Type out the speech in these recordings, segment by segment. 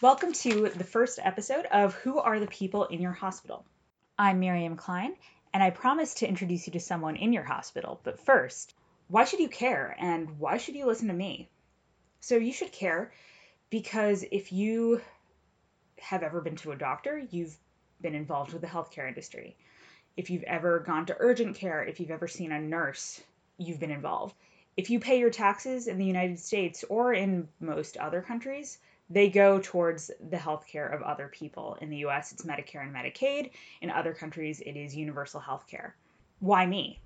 Welcome to the first episode of Who Are the People in Your Hospital? I'm Miriam Klein, and I promise to introduce you to someone in your hospital. But first, why should you care and why should you listen to me? So, you should care because if you have ever been to a doctor, you've been involved with the healthcare industry. If you've ever gone to urgent care, if you've ever seen a nurse, you've been involved. If you pay your taxes in the United States or in most other countries, they go towards the healthcare of other people. In the US, it's Medicare and Medicaid. In other countries, it is universal healthcare. Why me?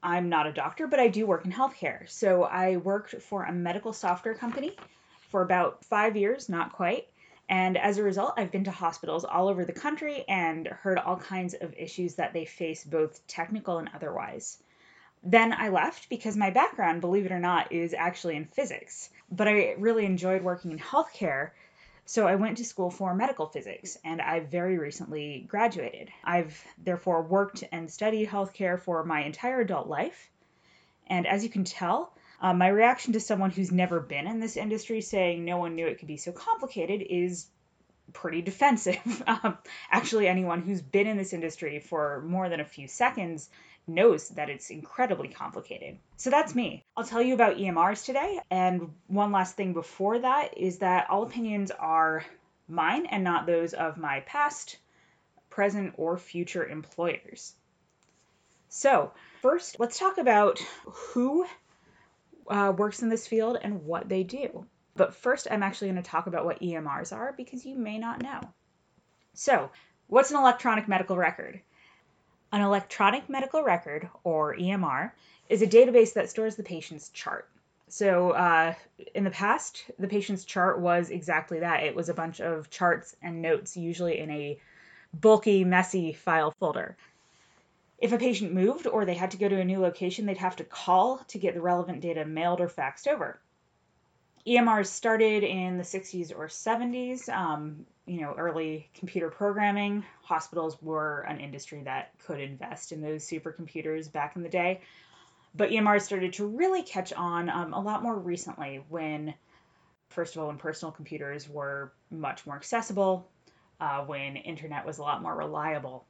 I'm not a doctor, but I do work in healthcare. So I worked for a medical software company for about five years, not quite. And as a result, I've been to hospitals all over the country and heard all kinds of issues that they face, both technical and otherwise. Then I left because my background, believe it or not, is actually in physics. But I really enjoyed working in healthcare, so I went to school for medical physics and I very recently graduated. I've therefore worked and studied healthcare for my entire adult life. And as you can tell, uh, my reaction to someone who's never been in this industry saying no one knew it could be so complicated is pretty defensive. um, actually, anyone who's been in this industry for more than a few seconds knows that it's incredibly complicated. So that's me. I'll tell you about EMRs today. And one last thing before that is that all opinions are mine and not those of my past, present, or future employers. So, first, let's talk about who uh, works in this field and what they do. But first, I'm actually going to talk about what EMRs are because you may not know. So, what's an electronic medical record? An electronic medical record, or EMR, is a database that stores the patient's chart. So, uh, in the past, the patient's chart was exactly that it was a bunch of charts and notes, usually in a bulky, messy file folder. If a patient moved or they had to go to a new location, they'd have to call to get the relevant data mailed or faxed over. EMRs started in the 60s or 70s. Um, you know, early computer programming. Hospitals were an industry that could invest in those supercomputers back in the day. But EMRs started to really catch on um, a lot more recently when, first of all, when personal computers were much more accessible, uh, when internet was a lot more reliable.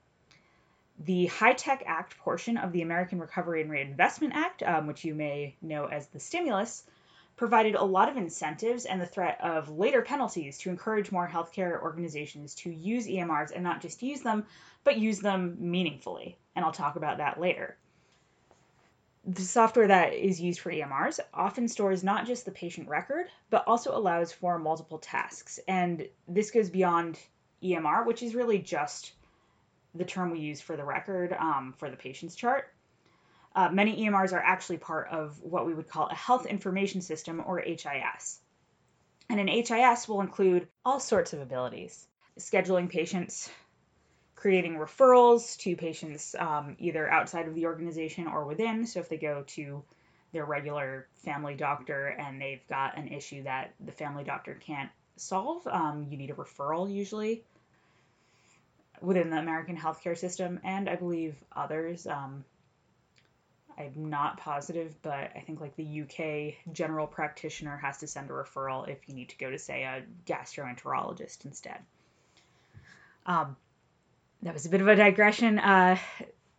The HITECH Act portion of the American Recovery and Reinvestment Act, um, which you may know as the stimulus, provided a lot of incentives and the threat of later penalties to encourage more healthcare organizations to use EMRs and not just use them, but use them meaningfully. And I'll talk about that later. The software that is used for EMRs often stores not just the patient record, but also allows for multiple tasks. And this goes beyond EMR, which is really just the term we use for the record um, for the patient's chart. Uh, many EMRs are actually part of what we would call a health information system or HIS. And an HIS will include all sorts of abilities scheduling patients, creating referrals to patients um, either outside of the organization or within. So if they go to their regular family doctor and they've got an issue that the family doctor can't solve, um, you need a referral usually within the American healthcare system, and I believe others. Um, I'm not positive, but I think like the UK general practitioner has to send a referral if you need to go to, say, a gastroenterologist instead. Um, that was a bit of a digression. Uh,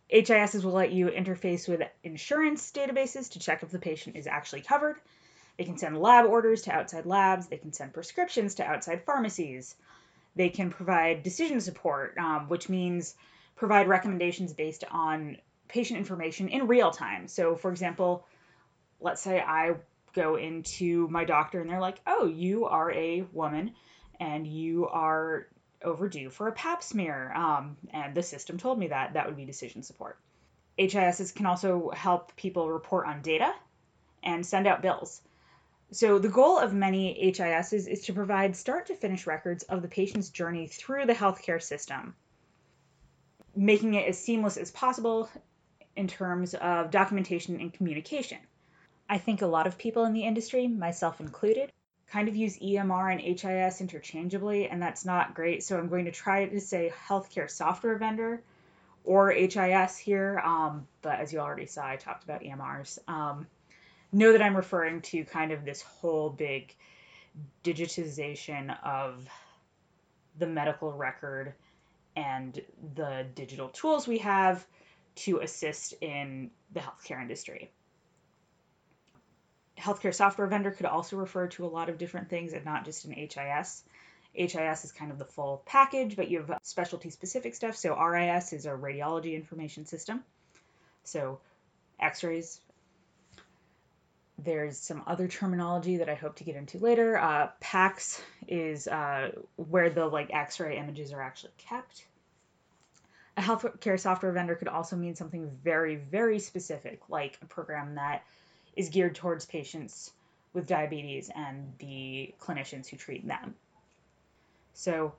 HISs will let you interface with insurance databases to check if the patient is actually covered. They can send lab orders to outside labs. They can send prescriptions to outside pharmacies. They can provide decision support, um, which means provide recommendations based on patient information in real time. So, for example, let's say I go into my doctor and they're like, oh, you are a woman and you are overdue for a pap smear. Um, and the system told me that. That would be decision support. HISs can also help people report on data and send out bills. So, the goal of many HISs is to provide start to finish records of the patient's journey through the healthcare system, making it as seamless as possible in terms of documentation and communication. I think a lot of people in the industry, myself included, kind of use EMR and HIS interchangeably, and that's not great. So I'm going to try to say healthcare software vendor or HIS here. Um, but as you already saw, I talked about EMRs. Um, know that I'm referring to kind of this whole big digitization of the medical record and the digital tools we have to assist in the healthcare industry. Healthcare software vendor could also refer to a lot of different things and not just an HIS. HIS is kind of the full package, but you have specialty specific stuff. So RIS is a radiology information system. So x rays. There's some other terminology that I hope to get into later. Uh, PACS is uh, where the like x-ray images are actually kept. A healthcare software vendor could also mean something very, very specific, like a program that is geared towards patients with diabetes and the clinicians who treat them. So,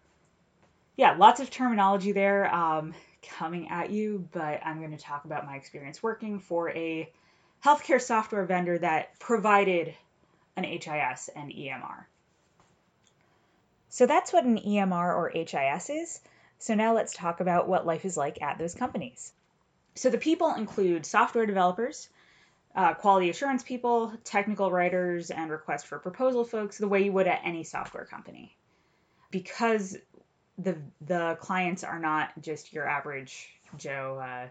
yeah, lots of terminology there um, coming at you, but I'm going to talk about my experience working for a healthcare software vendor that provided an HIS and EMR. So that's what an EMR or HIS is. So now let's talk about what life is like at those companies. So the people include software developers, uh, quality assurance people, technical writers, and request for proposal folks, the way you would at any software company because the the clients are not just your average Joe uh,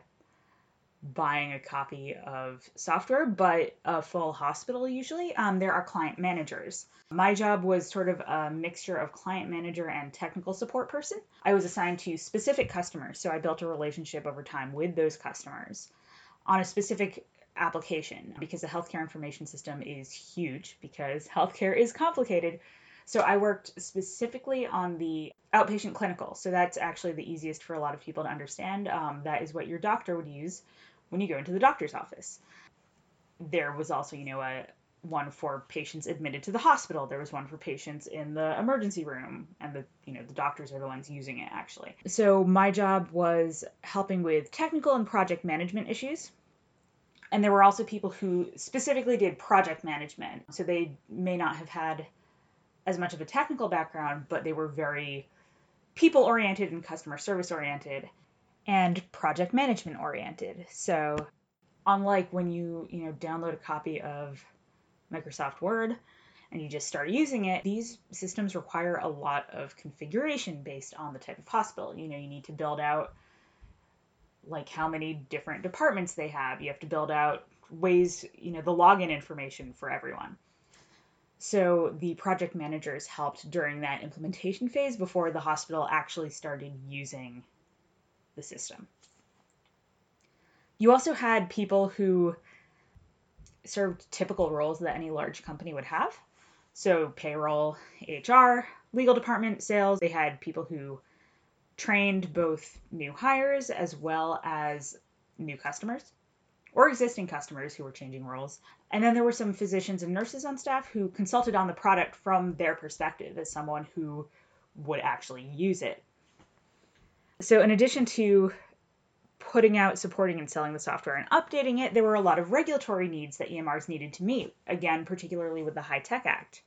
buying a copy of software, but a full hospital usually. Um, there are client managers. My job was sort of a mixture of client manager and technical support person. I was assigned to specific customers, so I built a relationship over time with those customers on a specific application because the healthcare information system is huge because healthcare is complicated so I worked specifically on the outpatient clinical. So that's actually the easiest for a lot of people to understand. Um, that is what your doctor would use when you go into the doctor's office. There was also, you know, a one for patients admitted to the hospital. There was one for patients in the emergency room, and the you know the doctors are the ones using it actually. So my job was helping with technical and project management issues. And there were also people who specifically did project management. So they may not have had as much of a technical background, but they were very people oriented and customer service oriented and project management oriented. So unlike when you, you know, download a copy of Microsoft Word and you just start using it, these systems require a lot of configuration based on the type of hospital. You know, you need to build out like how many different departments they have. You have to build out ways, you know, the login information for everyone. So the project managers helped during that implementation phase before the hospital actually started using the system. You also had people who served typical roles that any large company would have. So payroll, HR, legal department, sales. They had people who trained both new hires as well as new customers or existing customers who were changing roles. And then there were some physicians and nurses on staff who consulted on the product from their perspective as someone who would actually use it. So, in addition to putting out, supporting, and selling the software and updating it, there were a lot of regulatory needs that EMRs needed to meet, again, particularly with the HITECH Act.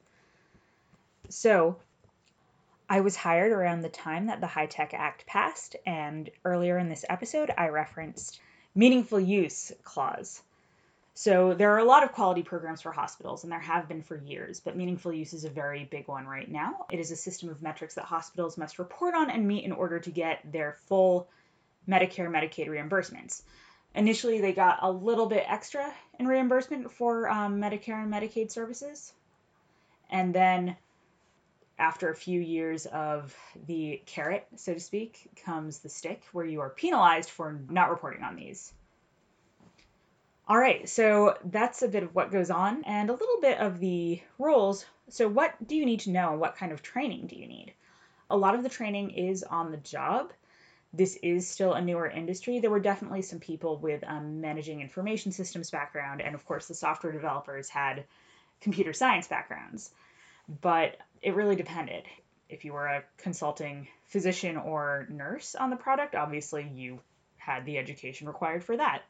So, I was hired around the time that the HITECH Act passed, and earlier in this episode, I referenced meaningful use clause. So there are a lot of quality programs for hospitals, and there have been for years, but meaningful use is a very big one right now. It is a system of metrics that hospitals must report on and meet in order to get their full Medicare, Medicaid reimbursements. Initially, they got a little bit extra in reimbursement for um, Medicare and Medicaid services. And then after a few years of the carrot, so to speak, comes the stick where you are penalized for not reporting on these. All right, so that's a bit of what goes on and a little bit of the rules. So, what do you need to know what kind of training do you need? A lot of the training is on the job. This is still a newer industry. There were definitely some people with um, managing information systems background, and of course, the software developers had computer science backgrounds. But it really depended. If you were a consulting physician or nurse on the product, obviously you had the education required for that.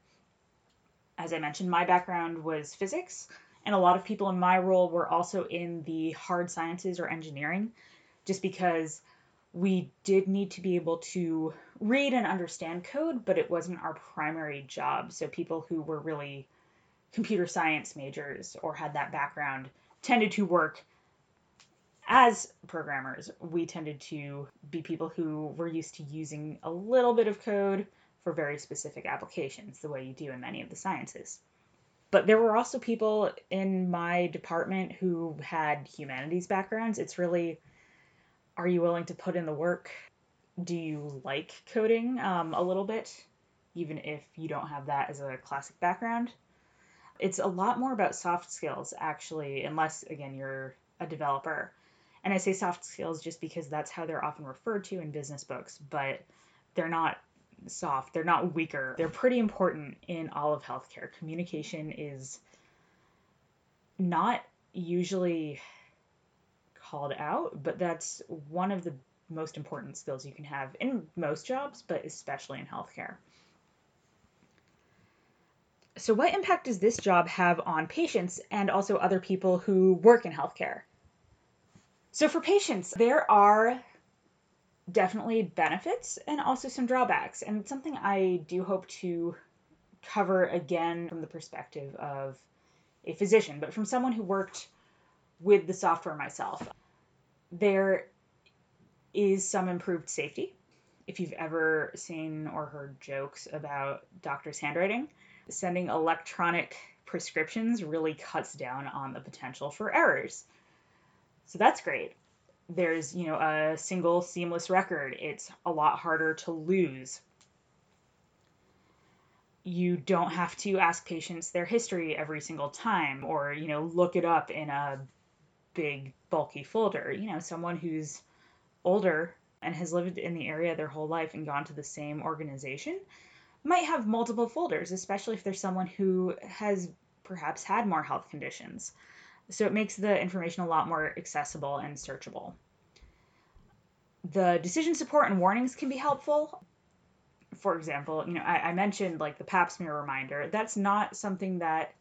As I mentioned, my background was physics, and a lot of people in my role were also in the hard sciences or engineering, just because we did need to be able to read and understand code, but it wasn't our primary job. So people who were really computer science majors or had that background tended to work as programmers, we tended to be people who were used to using a little bit of code for very specific applications, the way you do in many of the sciences. But there were also people in my department who had humanities backgrounds. It's really, are you willing to put in the work? Do you like coding um, a little bit, even if you don't have that as a classic background? It's a lot more about soft skills, actually, unless, again, you're a developer. And I say soft skills just because that's how they're often referred to in business books, but they're not soft, they're not weaker. They're pretty important in all of healthcare. Communication is not usually called out, but that's one of the most important skills you can have in most jobs, but especially in healthcare. So, what impact does this job have on patients and also other people who work in healthcare? So, for patients, there are definitely benefits and also some drawbacks. And something I do hope to cover again from the perspective of a physician, but from someone who worked with the software myself. There is some improved safety. If you've ever seen or heard jokes about doctors' handwriting, sending electronic prescriptions really cuts down on the potential for errors. So that's great there's you know a single seamless record. It's a lot harder to lose. You don't have to ask patients their history every single time or you know look it up in a big bulky folder. You know someone who's older and has lived in the area their whole life and gone to the same organization might have multiple folders especially if there's someone who has perhaps had more health conditions so it makes the information a lot more accessible and searchable. The decision support and warnings can be helpful. For example, you know, I, I mentioned like the pap smear reminder. That's not something that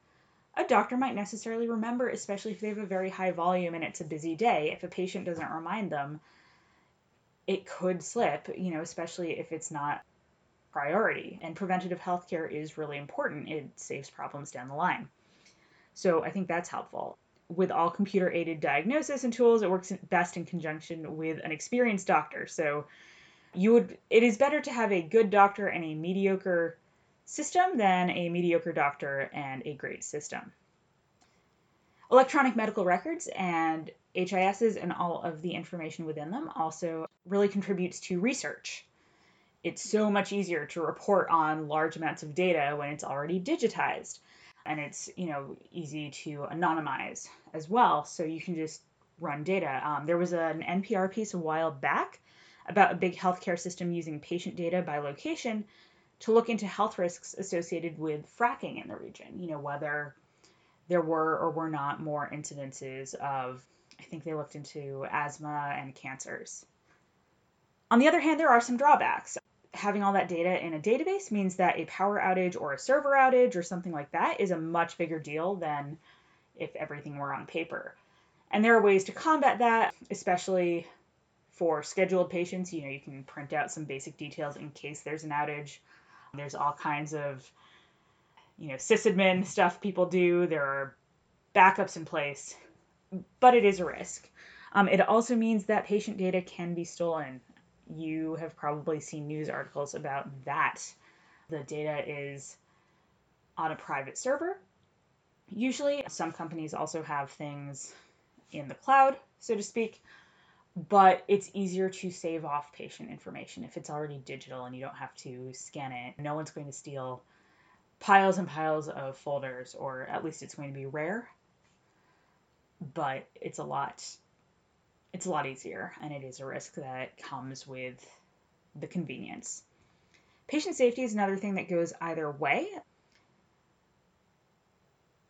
a doctor might necessarily remember, especially if they have a very high volume and it's a busy day. If a patient doesn't remind them, it could slip, you know, especially if it's not priority. And preventative healthcare is really important. It saves problems down the line. So I think that's helpful with all computer aided diagnosis and tools, it works best in conjunction with an experienced doctor. So you would it is better to have a good doctor and a mediocre system than a mediocre doctor and a great system. Electronic medical records and HISs and all of the information within them also really contributes to research. It's so much easier to report on large amounts of data when it's already digitized and it's you know easy to anonymize as well so you can just run data. Um, there was an npr piece a while back about a big healthcare system using patient data by location to look into health risks associated with fracking in the region you know whether there were or were not more incidences of i think they looked into asthma and cancers. On the other hand there are some drawbacks having all that data in a database means that a power outage or a server outage or something like that is a much bigger deal than if everything were on paper. And there are ways to combat that, especially for scheduled patients. You know, you can print out some basic details in case there's an outage. There's all kinds of, you know, sysadmin stuff people do. There are backups in place, but it is a risk. Um, it also means that patient data can be stolen you have probably seen news articles about that. The data is on a private server. Usually, some companies also have things in the cloud, so to speak, but it's easier to save off patient information if it's already digital and you don't have to scan it. No one's going to steal piles and piles of folders, or at least it's going to be rare, but it's a lot it's a lot easier and it is a risk that comes with the convenience. Patient safety is another thing that goes either way.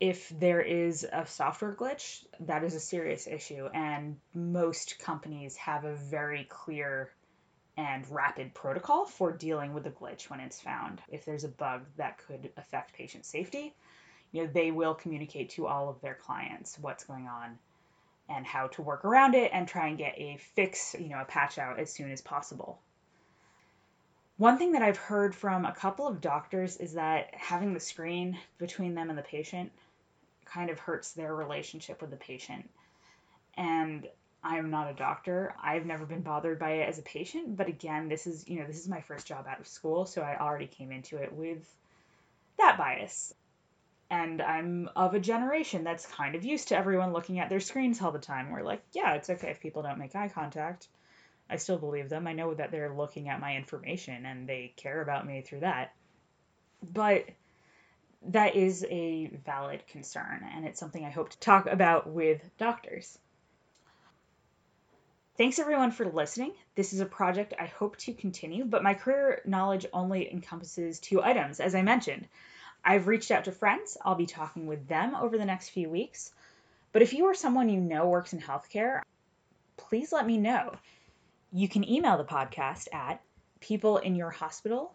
If there is a software glitch, that is a serious issue, and most companies have a very clear and rapid protocol for dealing with a glitch when it's found. If there's a bug that could affect patient safety, you know, they will communicate to all of their clients what's going on and how to work around it and try and get a fix, you know, a patch out as soon as possible. One thing that I've heard from a couple of doctors is that having the screen between them and the patient kind of hurts their relationship with the patient. And I'm not a doctor. I've never been bothered by it as a patient, but again, this is, you know, this is my first job out of school, so I already came into it with that bias. And I'm of a generation that's kind of used to everyone looking at their screens all the time. We're like, yeah, it's okay if people don't make eye contact. I still believe them. I know that they're looking at my information and they care about me through that. But that is a valid concern, and it's something I hope to talk about with doctors. Thanks everyone for listening. This is a project I hope to continue, but my career knowledge only encompasses two items, as I mentioned. I've reached out to friends. I'll be talking with them over the next few weeks. But if you or someone you know works in healthcare, please let me know. You can email the podcast at peopleinyourhospital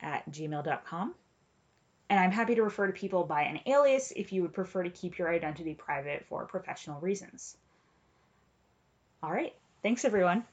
at gmail.com. And I'm happy to refer to people by an alias if you would prefer to keep your identity private for professional reasons. All right. Thanks, everyone.